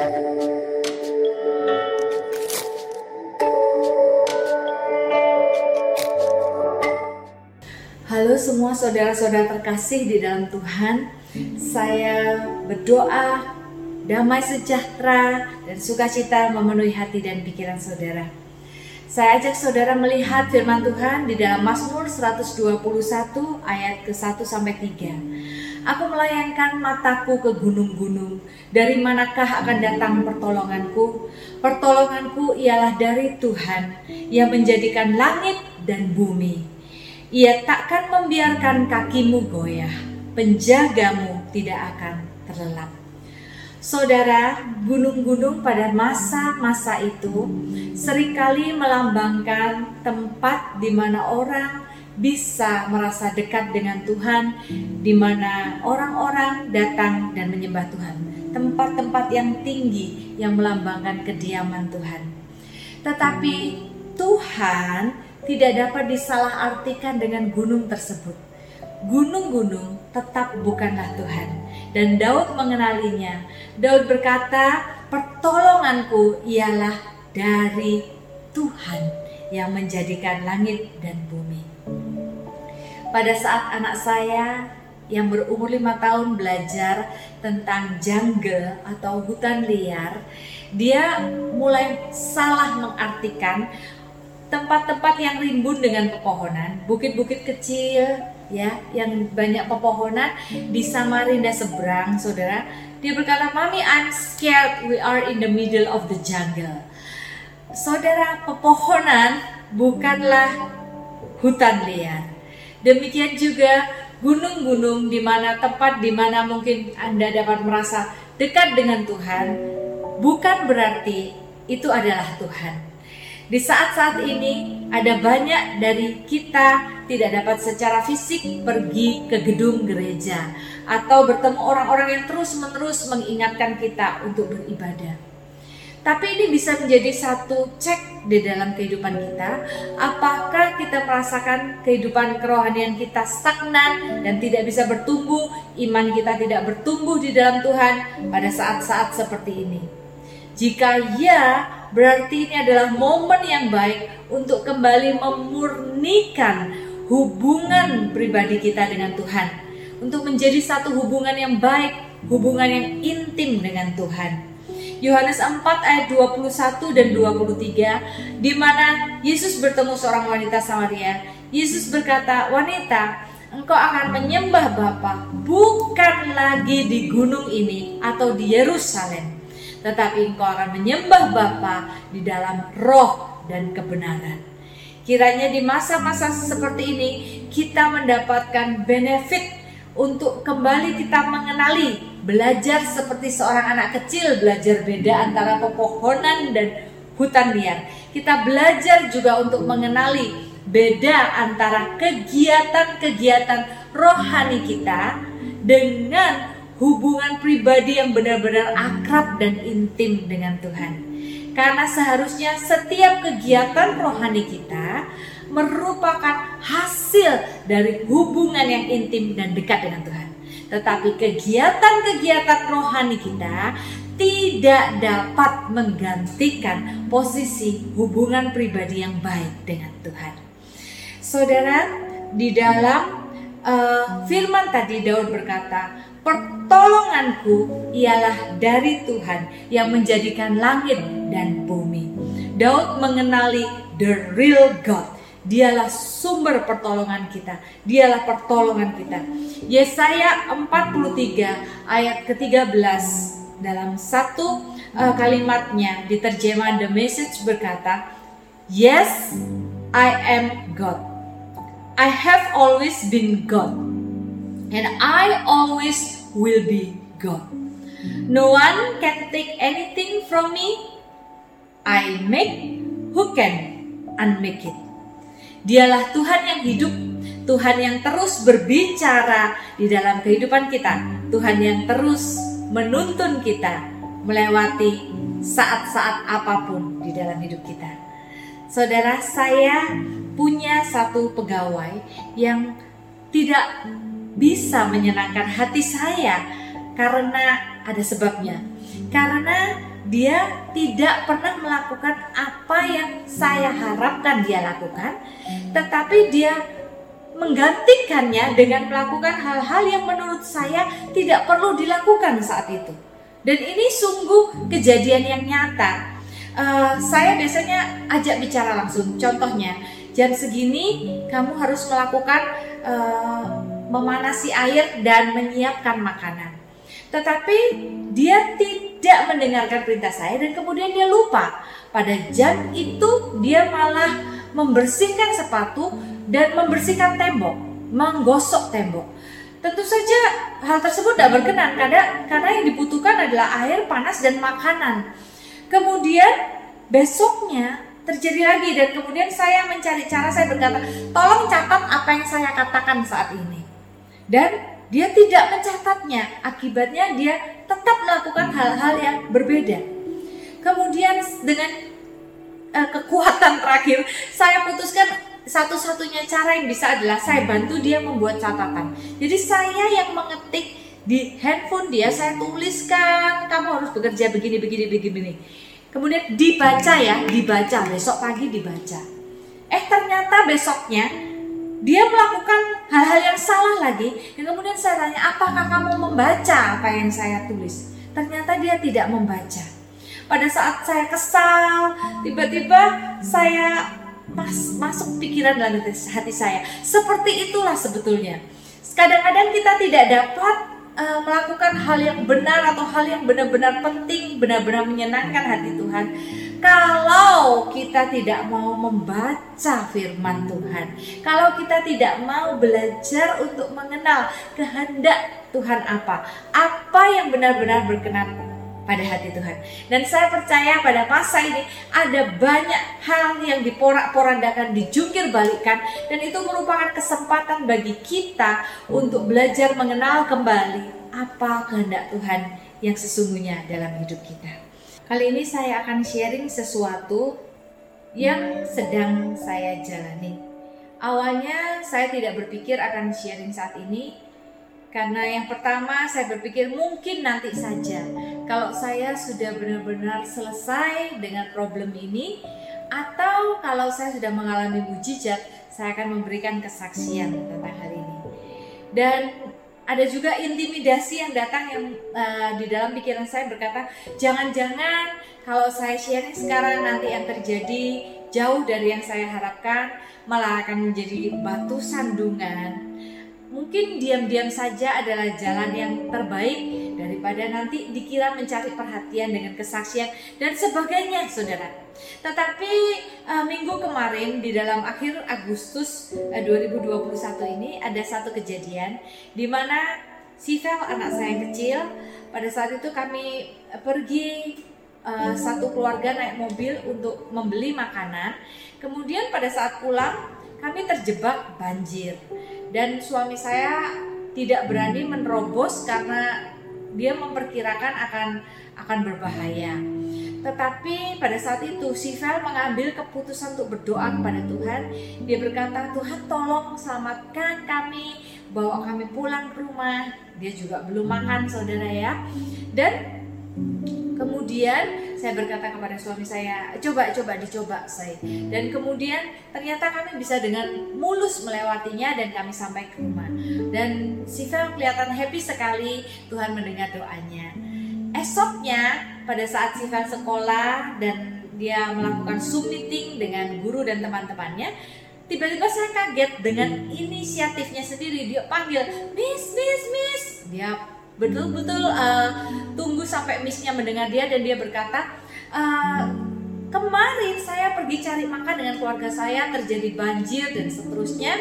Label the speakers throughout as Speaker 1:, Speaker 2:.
Speaker 1: Halo semua saudara-saudara terkasih di dalam Tuhan. Saya berdoa damai sejahtera dan sukacita memenuhi hati dan pikiran saudara. Saya ajak saudara melihat firman Tuhan di dalam Mazmur 121 ayat ke-1 sampai 3. Aku melayangkan mataku ke gunung-gunung. Dari manakah akan datang pertolonganku? Pertolonganku ialah dari Tuhan yang menjadikan langit dan bumi. Ia takkan membiarkan kakimu goyah, penjagamu tidak akan terlelap. Saudara, gunung-gunung pada masa-masa itu sering kali melambangkan tempat di mana orang bisa merasa dekat dengan Tuhan, di mana orang-orang datang dan menyembah Tuhan. Tempat-tempat yang tinggi yang melambangkan kediaman Tuhan. Tetapi Tuhan tidak dapat disalahartikan dengan gunung tersebut. Gunung-gunung tetap bukanlah Tuhan. Dan Daud mengenalinya. Daud berkata, pertolonganku ialah dari Tuhan yang menjadikan langit dan bumi. Pada saat anak saya yang berumur lima tahun belajar tentang jungle atau hutan liar, dia mulai salah mengartikan tempat-tempat yang rimbun dengan pepohonan, bukit-bukit kecil ya yang banyak pepohonan di Samarinda seberang, Saudara. Dia berkata, "Mami, I'm scared we are in the middle of the jungle." Saudara, pepohonan bukanlah hutan liar. Demikian juga gunung-gunung di mana tempat di mana mungkin Anda dapat merasa dekat dengan Tuhan, bukan berarti itu adalah Tuhan di saat-saat ini ada banyak dari kita tidak dapat secara fisik pergi ke gedung gereja atau bertemu orang-orang yang terus-menerus mengingatkan kita untuk beribadah. Tapi ini bisa menjadi satu cek di dalam kehidupan kita. Apakah kita merasakan kehidupan kerohanian kita stagnan dan tidak bisa bertumbuh, iman kita tidak bertumbuh di dalam Tuhan pada saat-saat seperti ini? Jika ya, berarti ini adalah momen yang baik untuk kembali memurnikan hubungan pribadi kita dengan Tuhan. Untuk menjadi satu hubungan yang baik, hubungan yang intim dengan Tuhan. Yohanes 4 ayat 21 dan 23 di mana Yesus bertemu seorang wanita Samaria. Yesus berkata, "Wanita, engkau akan menyembah Bapa bukan lagi di gunung ini atau di Yerusalem, tetapi engkau akan menyembah Bapa di dalam roh dan kebenaran. Kiranya di masa-masa seperti ini kita mendapatkan benefit untuk kembali kita mengenali, belajar seperti seorang anak kecil belajar beda antara pepohonan dan hutan liar. Kita belajar juga untuk mengenali beda antara kegiatan-kegiatan rohani kita dengan hubungan pribadi yang benar-benar akrab dan intim dengan Tuhan. Karena seharusnya setiap kegiatan rohani kita merupakan hasil dari hubungan yang intim dan dekat dengan Tuhan. Tetapi kegiatan-kegiatan rohani kita tidak dapat menggantikan posisi hubungan pribadi yang baik dengan Tuhan. Saudara, di dalam uh, firman tadi Daud berkata, Pertolonganku ialah dari Tuhan yang menjadikan langit dan bumi. Daud mengenali the real God. Dialah sumber pertolongan kita. Dialah pertolongan kita. Yesaya 43 ayat ke-13 dalam satu uh, kalimatnya di terjemahan The Message berkata, Yes, I am God. I have always been God and I always will be God. No one can take anything from me. I make, who can unmake it? Dialah Tuhan yang hidup, Tuhan yang terus berbicara di dalam kehidupan kita, Tuhan yang terus menuntun kita melewati saat-saat apa pun di dalam hidup kita. Saudara, saya punya satu pegawai yang tidak bisa menyenangkan hati saya karena ada sebabnya. Karena dia tidak pernah melakukan apa yang saya harapkan dia lakukan, tetapi dia menggantikannya dengan melakukan hal-hal yang menurut saya tidak perlu dilakukan saat itu. Dan ini sungguh kejadian yang nyata. Uh, saya biasanya ajak bicara langsung. Contohnya, jam segini kamu harus melakukan uh, memanasi air dan menyiapkan makanan. Tetapi dia tidak mendengarkan perintah saya dan kemudian dia lupa. Pada jam itu dia malah membersihkan sepatu dan membersihkan tembok, menggosok tembok. Tentu saja hal tersebut tidak berkenan karena karena yang dibutuhkan adalah air panas dan makanan. Kemudian besoknya terjadi lagi dan kemudian saya mencari cara saya berkata, "Tolong catat apa yang saya katakan saat ini." Dan dia tidak mencatatnya, akibatnya dia tetap melakukan hal-hal yang berbeda. Kemudian dengan uh, kekuatan terakhir, saya putuskan satu-satunya cara yang bisa adalah saya bantu dia membuat catatan. Jadi saya yang mengetik di handphone dia, saya tuliskan kamu harus bekerja begini begini begini. Kemudian dibaca ya, dibaca besok pagi dibaca. Eh ternyata besoknya dia melakukan hal-hal yang salah lagi. Dan kemudian saya tanya, apakah kamu membaca apa yang saya tulis? Ternyata dia tidak membaca. Pada saat saya kesal, tiba-tiba saya mas, masuk pikiran dalam hati saya. Seperti itulah sebetulnya. Kadang-kadang kita tidak dapat uh, melakukan hal yang benar atau hal yang benar-benar penting, benar-benar menyenangkan hati Tuhan. Kalau kita tidak mau membaca firman Tuhan, kalau kita tidak mau belajar untuk mengenal kehendak Tuhan apa, apa yang benar-benar berkenan pada hati Tuhan. Dan saya percaya pada masa ini ada banyak hal yang diporak-porandakan, dijungkir balikan dan itu merupakan kesempatan bagi kita untuk belajar mengenal kembali apa kehendak Tuhan yang sesungguhnya dalam hidup kita. Kali ini saya akan sharing sesuatu yang sedang saya jalani. Awalnya saya tidak berpikir akan sharing saat ini, karena yang pertama saya berpikir mungkin nanti saja kalau saya sudah benar-benar selesai dengan problem ini atau kalau saya sudah mengalami mujizat saya akan memberikan kesaksian tentang hal ini. Dan ada juga intimidasi yang datang yang uh, di dalam pikiran saya berkata jangan-jangan kalau saya sharing sekarang nanti yang terjadi jauh dari yang saya harapkan malah akan menjadi batu sandungan mungkin diam-diam saja adalah jalan yang terbaik daripada nanti dikira mencari perhatian dengan kesaksian dan sebagainya, saudara. Tetapi uh, minggu kemarin di dalam akhir Agustus uh, eh, 2021 ini ada satu kejadian di mana Sivel anak saya kecil pada saat itu kami pergi uh, satu keluarga naik mobil untuk membeli makanan. Kemudian pada saat pulang kami terjebak banjir dan suami saya tidak berani menerobos karena dia memperkirakan akan akan berbahaya. Tetapi pada saat itu Sivel mengambil keputusan untuk berdoa kepada Tuhan. Dia berkata, "Tuhan tolong selamatkan kami, bawa kami pulang ke rumah." Dia juga belum makan, Saudara ya. Dan kemudian saya berkata kepada suami saya, coba coba dicoba saya. Dan kemudian ternyata kami bisa dengan mulus melewatinya dan kami sampai ke rumah. Dan Siva kelihatan happy sekali Tuhan mendengar doanya. Esoknya pada saat Siva sekolah dan dia melakukan Zoom meeting dengan guru dan teman-temannya, tiba-tiba saya kaget dengan inisiatifnya sendiri. Dia panggil, Miss, Miss, Miss. Dia betul-betul uh, tunggu sampai missnya mendengar dia dan dia berkata uh, kemarin saya pergi cari makan dengan keluarga saya terjadi banjir dan seterusnya.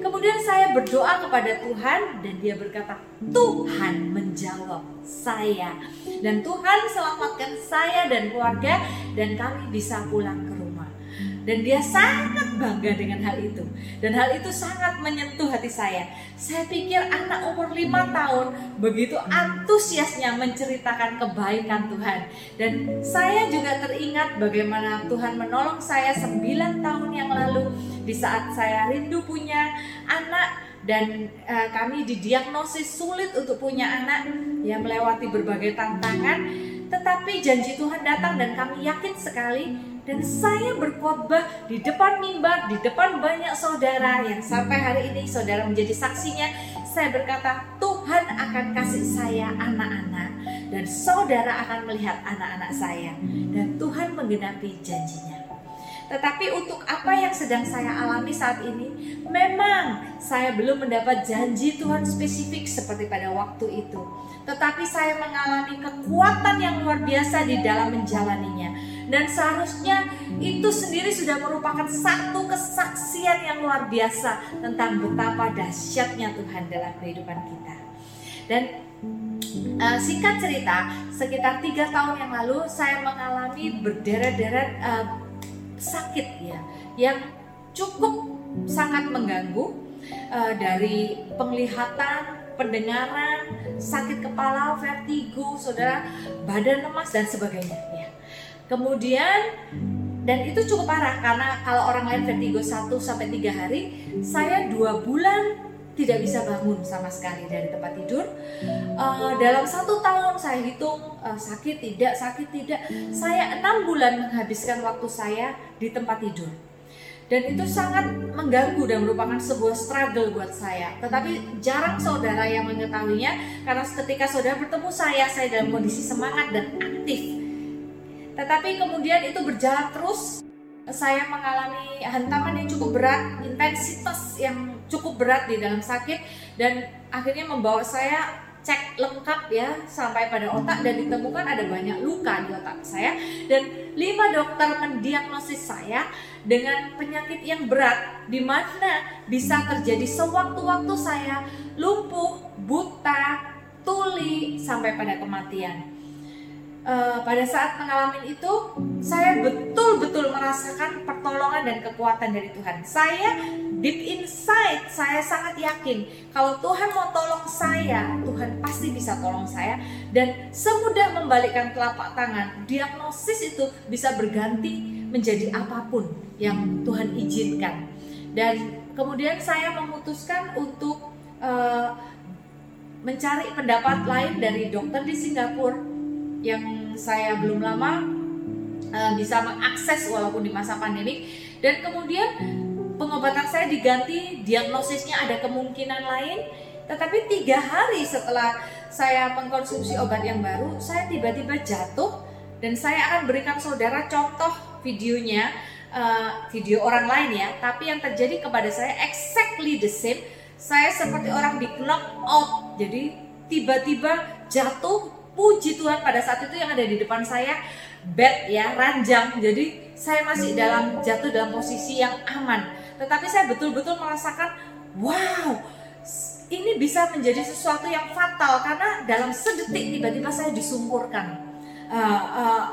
Speaker 1: Kemudian saya berdoa kepada Tuhan dan dia berkata Tuhan menjawab saya. Dan Tuhan selamatkan saya dan keluarga dan kami bisa pulang ke dan dia sangat bangga dengan hal itu. Dan hal itu sangat menyentuh hati saya. Saya pikir anak umur lima tahun begitu antusiasnya menceritakan kebaikan Tuhan. Dan saya juga teringat bagaimana Tuhan menolong saya sembilan tahun yang lalu di saat saya rindu punya anak dan uh, kami didiagnosis sulit untuk punya anak. Ya melewati berbagai tantangan tetapi janji Tuhan datang dan kami yakin sekali dan saya berkhotbah di depan mimbar di depan banyak saudara yang sampai hari ini saudara menjadi saksinya saya berkata Tuhan akan kasih saya anak-anak dan saudara akan melihat anak-anak saya dan Tuhan menggenapi janjinya tetapi untuk apa yang sedang saya alami saat ini, memang saya belum mendapat janji Tuhan spesifik seperti pada waktu itu. Tetapi saya mengalami kekuatan yang luar biasa di dalam menjalaninya. Dan seharusnya itu sendiri sudah merupakan satu kesaksian yang luar biasa tentang betapa dahsyatnya Tuhan dalam kehidupan kita. Dan uh, singkat cerita, sekitar tiga tahun yang lalu saya mengalami berderet-deret uh, sakit ya yang cukup sangat mengganggu uh, dari penglihatan, pendengaran, sakit kepala, vertigo, saudara, badan lemas dan sebagainya ya. Kemudian dan itu cukup parah karena kalau orang lain vertigo 1 sampai 3 hari, saya dua bulan tidak bisa bangun sama sekali dari tempat tidur. Uh, dalam satu tahun saya hitung uh, sakit tidak sakit tidak, saya enam bulan menghabiskan waktu saya di tempat tidur. Dan itu sangat mengganggu dan merupakan sebuah struggle buat saya. Tetapi jarang saudara yang mengetahuinya karena ketika saudara bertemu saya, saya dalam kondisi semangat dan aktif. Tetapi kemudian itu berjalan terus. Saya mengalami hantaman yang cukup berat, intensitas yang cukup berat di dalam sakit dan akhirnya membawa saya cek lengkap ya sampai pada otak dan ditemukan ada banyak luka di otak saya. Dan lima dokter mendiagnosis saya dengan penyakit yang berat di mana bisa terjadi sewaktu-waktu saya lumpuh, buta, tuli sampai pada kematian uh, pada saat mengalami itu saya betul-betul merasakan pertolongan dan kekuatan dari Tuhan. Saya deep inside saya sangat yakin kalau Tuhan mau tolong saya, Tuhan pasti bisa tolong saya dan semudah membalikkan telapak tangan, diagnosis itu bisa berganti menjadi apa pun yang Tuhan izinkan. Dan kemudian saya memutuskan untuk uh, mencari pendapat lain dari dokter di Singapura yang saya belum lama uh, bisa mengakses walaupun di masa pandemi dan kemudian pengobatan saya diganti diagnosisnya ada kemungkinan lain. Tetapi tiga hari setelah saya mengkonsumsi obat yang baru saya tiba-tiba jatuh dan saya akan berikan saudara contoh videonya uh, video orang lain ya. Tapi yang terjadi kepada saya exactly the same. Saya seperti orang di knock out. Jadi tiba-tiba jatuh puji Tuhan pada saat itu yang ada di depan saya bed ya ranjang. Jadi saya masih dalam jatuh dalam posisi yang aman. Tetapi saya betul-betul merasakan wow ini bisa menjadi sesuatu yang fatal karena dalam sedetik tiba-tiba saya disungkurkan. Uh, uh,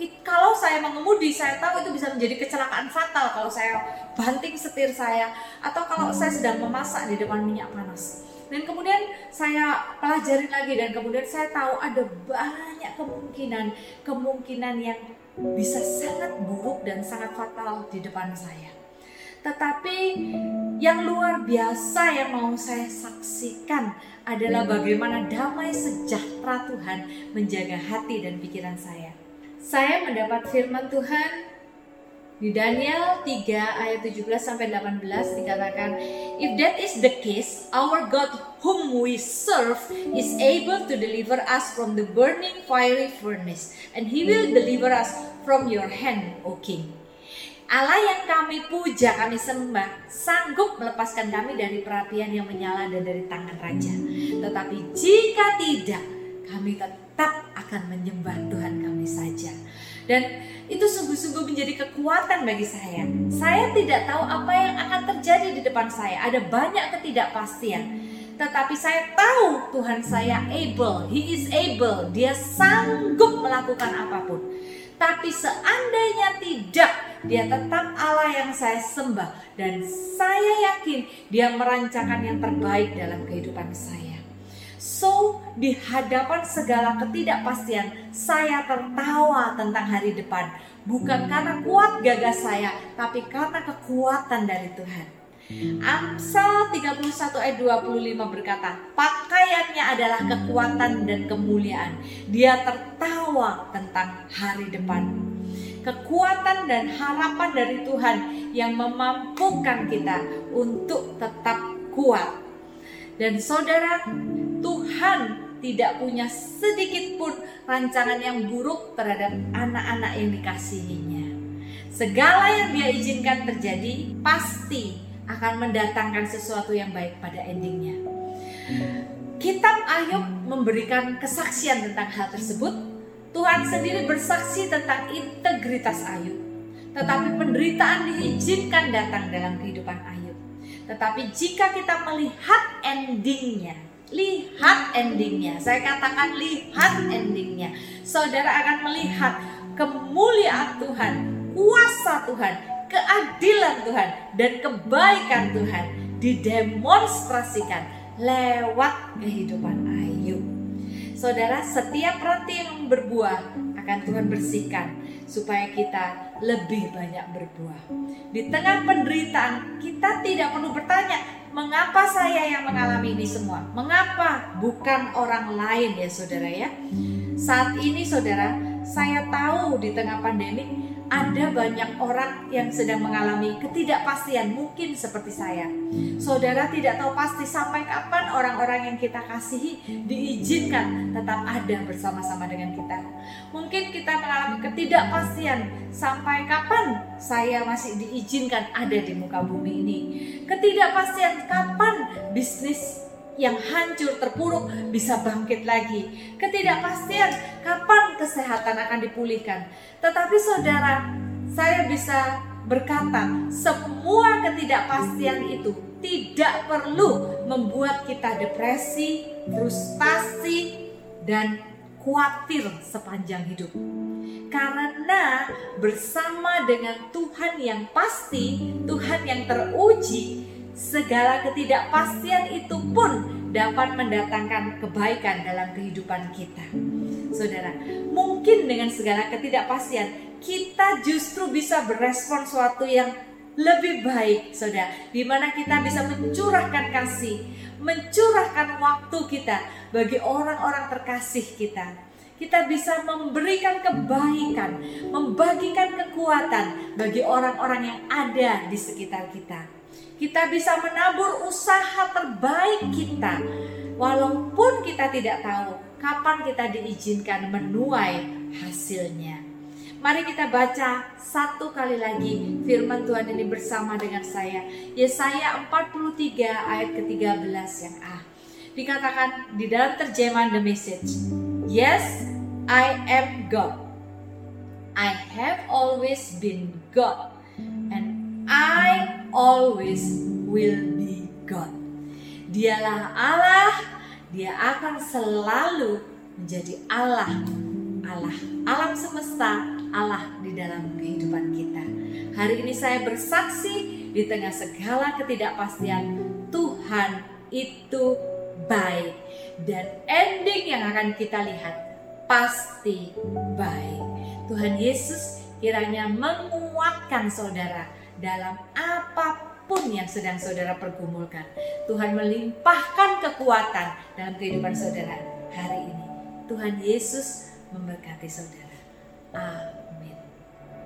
Speaker 1: it, kalau saya mengemudi saya tahu itu bisa menjadi kecelakaan fatal kalau saya banting setir saya atau kalau saya sedang memasak di depan minyak panas dan kemudian saya pelajari lagi dan kemudian saya tahu ada banyak kemungkinan kemungkinan yang bisa sangat buruk dan sangat fatal di depan saya. Tetapi yang luar biasa yang mau saya saksikan adalah bagaimana damai sejahtera Tuhan menjaga hati dan pikiran saya. Saya mendapat firman Tuhan di Daniel 3 ayat 17 sampai 18 dikatakan, If that is the case, our God whom we serve is able to deliver us from the burning fiery furnace, and he will deliver us from your hand, O King. Allah yang kami puja, kami sembah, sanggup melepaskan kami dari perapian yang menyala dan dari tangan raja. Tetapi jika tidak, kami tetap akan menyembah Tuhan kami saja. Dan itu sungguh-sungguh menjadi kekuatan bagi saya. Saya tidak tahu apa yang akan terjadi di depan saya. Ada banyak ketidakpastian. Tetapi saya tahu Tuhan saya able, He is able, Dia sanggup melakukan apa pun. Tapi seandainya tidak, Dia tetap Allah yang saya sembah dan saya yakin Dia merancangkan yang terbaik dalam kehidupan saya. Di hadapan segala ketidakpastian, saya tertawa tentang hari depan. Bukan karena kuat gagah saya, tapi karena kekuatan dari Tuhan. Amsal 31 ayat 25 berkata, pakaiannya adalah kekuatan dan kemuliaan. Dia tertawa tentang hari depan. Kekuatan dan harapan dari Tuhan yang memampukan kita untuk tetap kuat. Dan saudara, Tuhan tidak punya sedikit pun rancangan yang buruk terhadap anak-anak yang dikasihinya. Segala yang dia izinkan terjadi pasti akan mendatangkan sesuatu yang baik pada endingnya. Kitab Ayub memberikan kesaksian tentang hal tersebut. Tuhan sendiri bersaksi tentang integritas Ayub. Tetapi penderitaan diizinkan datang dalam kehidupan Ayub. Tetapi jika kita melihat endingnya, lihat endingnya, saya katakan lihat endingnya, saudara akan melihat kemuliaan Tuhan, kuasa Tuhan, keadilan Tuhan dan kebaikan Tuhan didemonstrasikan lewat kehidupan Ayub. Saudara, setiap roti yang berbuah akan Tuhan bersihkan supaya kita lebih banyak berbuah. Di tengah penderitaan, kita tidak perlu bertanya, mengapa saya yang mengalami ini semua? Mengapa bukan orang lain ya saudara ya? Saat ini saudara, saya tahu di tengah pandemi ada banyak orang yang sedang mengalami ketidakpastian mungkin seperti saya. Saudara tidak tahu pasti sampai kapan orang-orang yang kita kasihi diizinkan tetap ada bersama-sama dengan kita. Mungkin kita mengalami ketidakpastian sampai kapan saya masih diizinkan ada di muka bumi ini. Ketidakpastian kapan bisnis yang hancur terpuruk bisa bangkit lagi. Ketidakpastian kapan kesehatan akan dipulihkan. Tetapi saudara, saya bisa berkata, semua ketidakpastian itu tidak perlu membuat kita depresi, frustasi, dan khawatir sepanjang hidup. Karena bersama dengan Tuhan yang pasti, Tuhan yang teruji, segala ketidakpastian itu pun dapat mendatangkan kebaikan dalam kehidupan kita. Saudara, mungkin dengan segala ketidakpastian kita justru bisa berespon suatu yang lebih baik, saudara, di mana kita bisa mencurahkan kasih, mencurahkan waktu kita bagi orang-orang terkasih kita. Kita bisa memberikan kebaikan, membagikan kekuatan bagi orang-orang yang ada di sekitar kita kita bisa menabur usaha terbaik kita walaupun kita tidak tahu kapan kita diizinkan menuai hasilnya. Mari kita baca satu kali lagi firman Tuhan ini bersama dengan saya. Yesaya 43 ayat ke-13 yang A. Dikatakan di dalam terjemahan The Message. Yes, I am God. I have always been God. And I always will be God. Dialah Allah, dia akan selalu menjadi Allah. Allah, alam semesta, Allah di dalam kehidupan kita. Hari ini saya bersaksi di tengah segala ketidakpastian, Tuhan itu baik. Dan ending yang akan kita lihat pasti baik. Tuhan Yesus kiranya menguatkan saudara dalam apa pun yang sedang saudara pergumulkan. Tuhan melimpahkan kekuatan dalam kehidupan saudara hari ini. Tuhan Yesus memberkati saudara. Amin.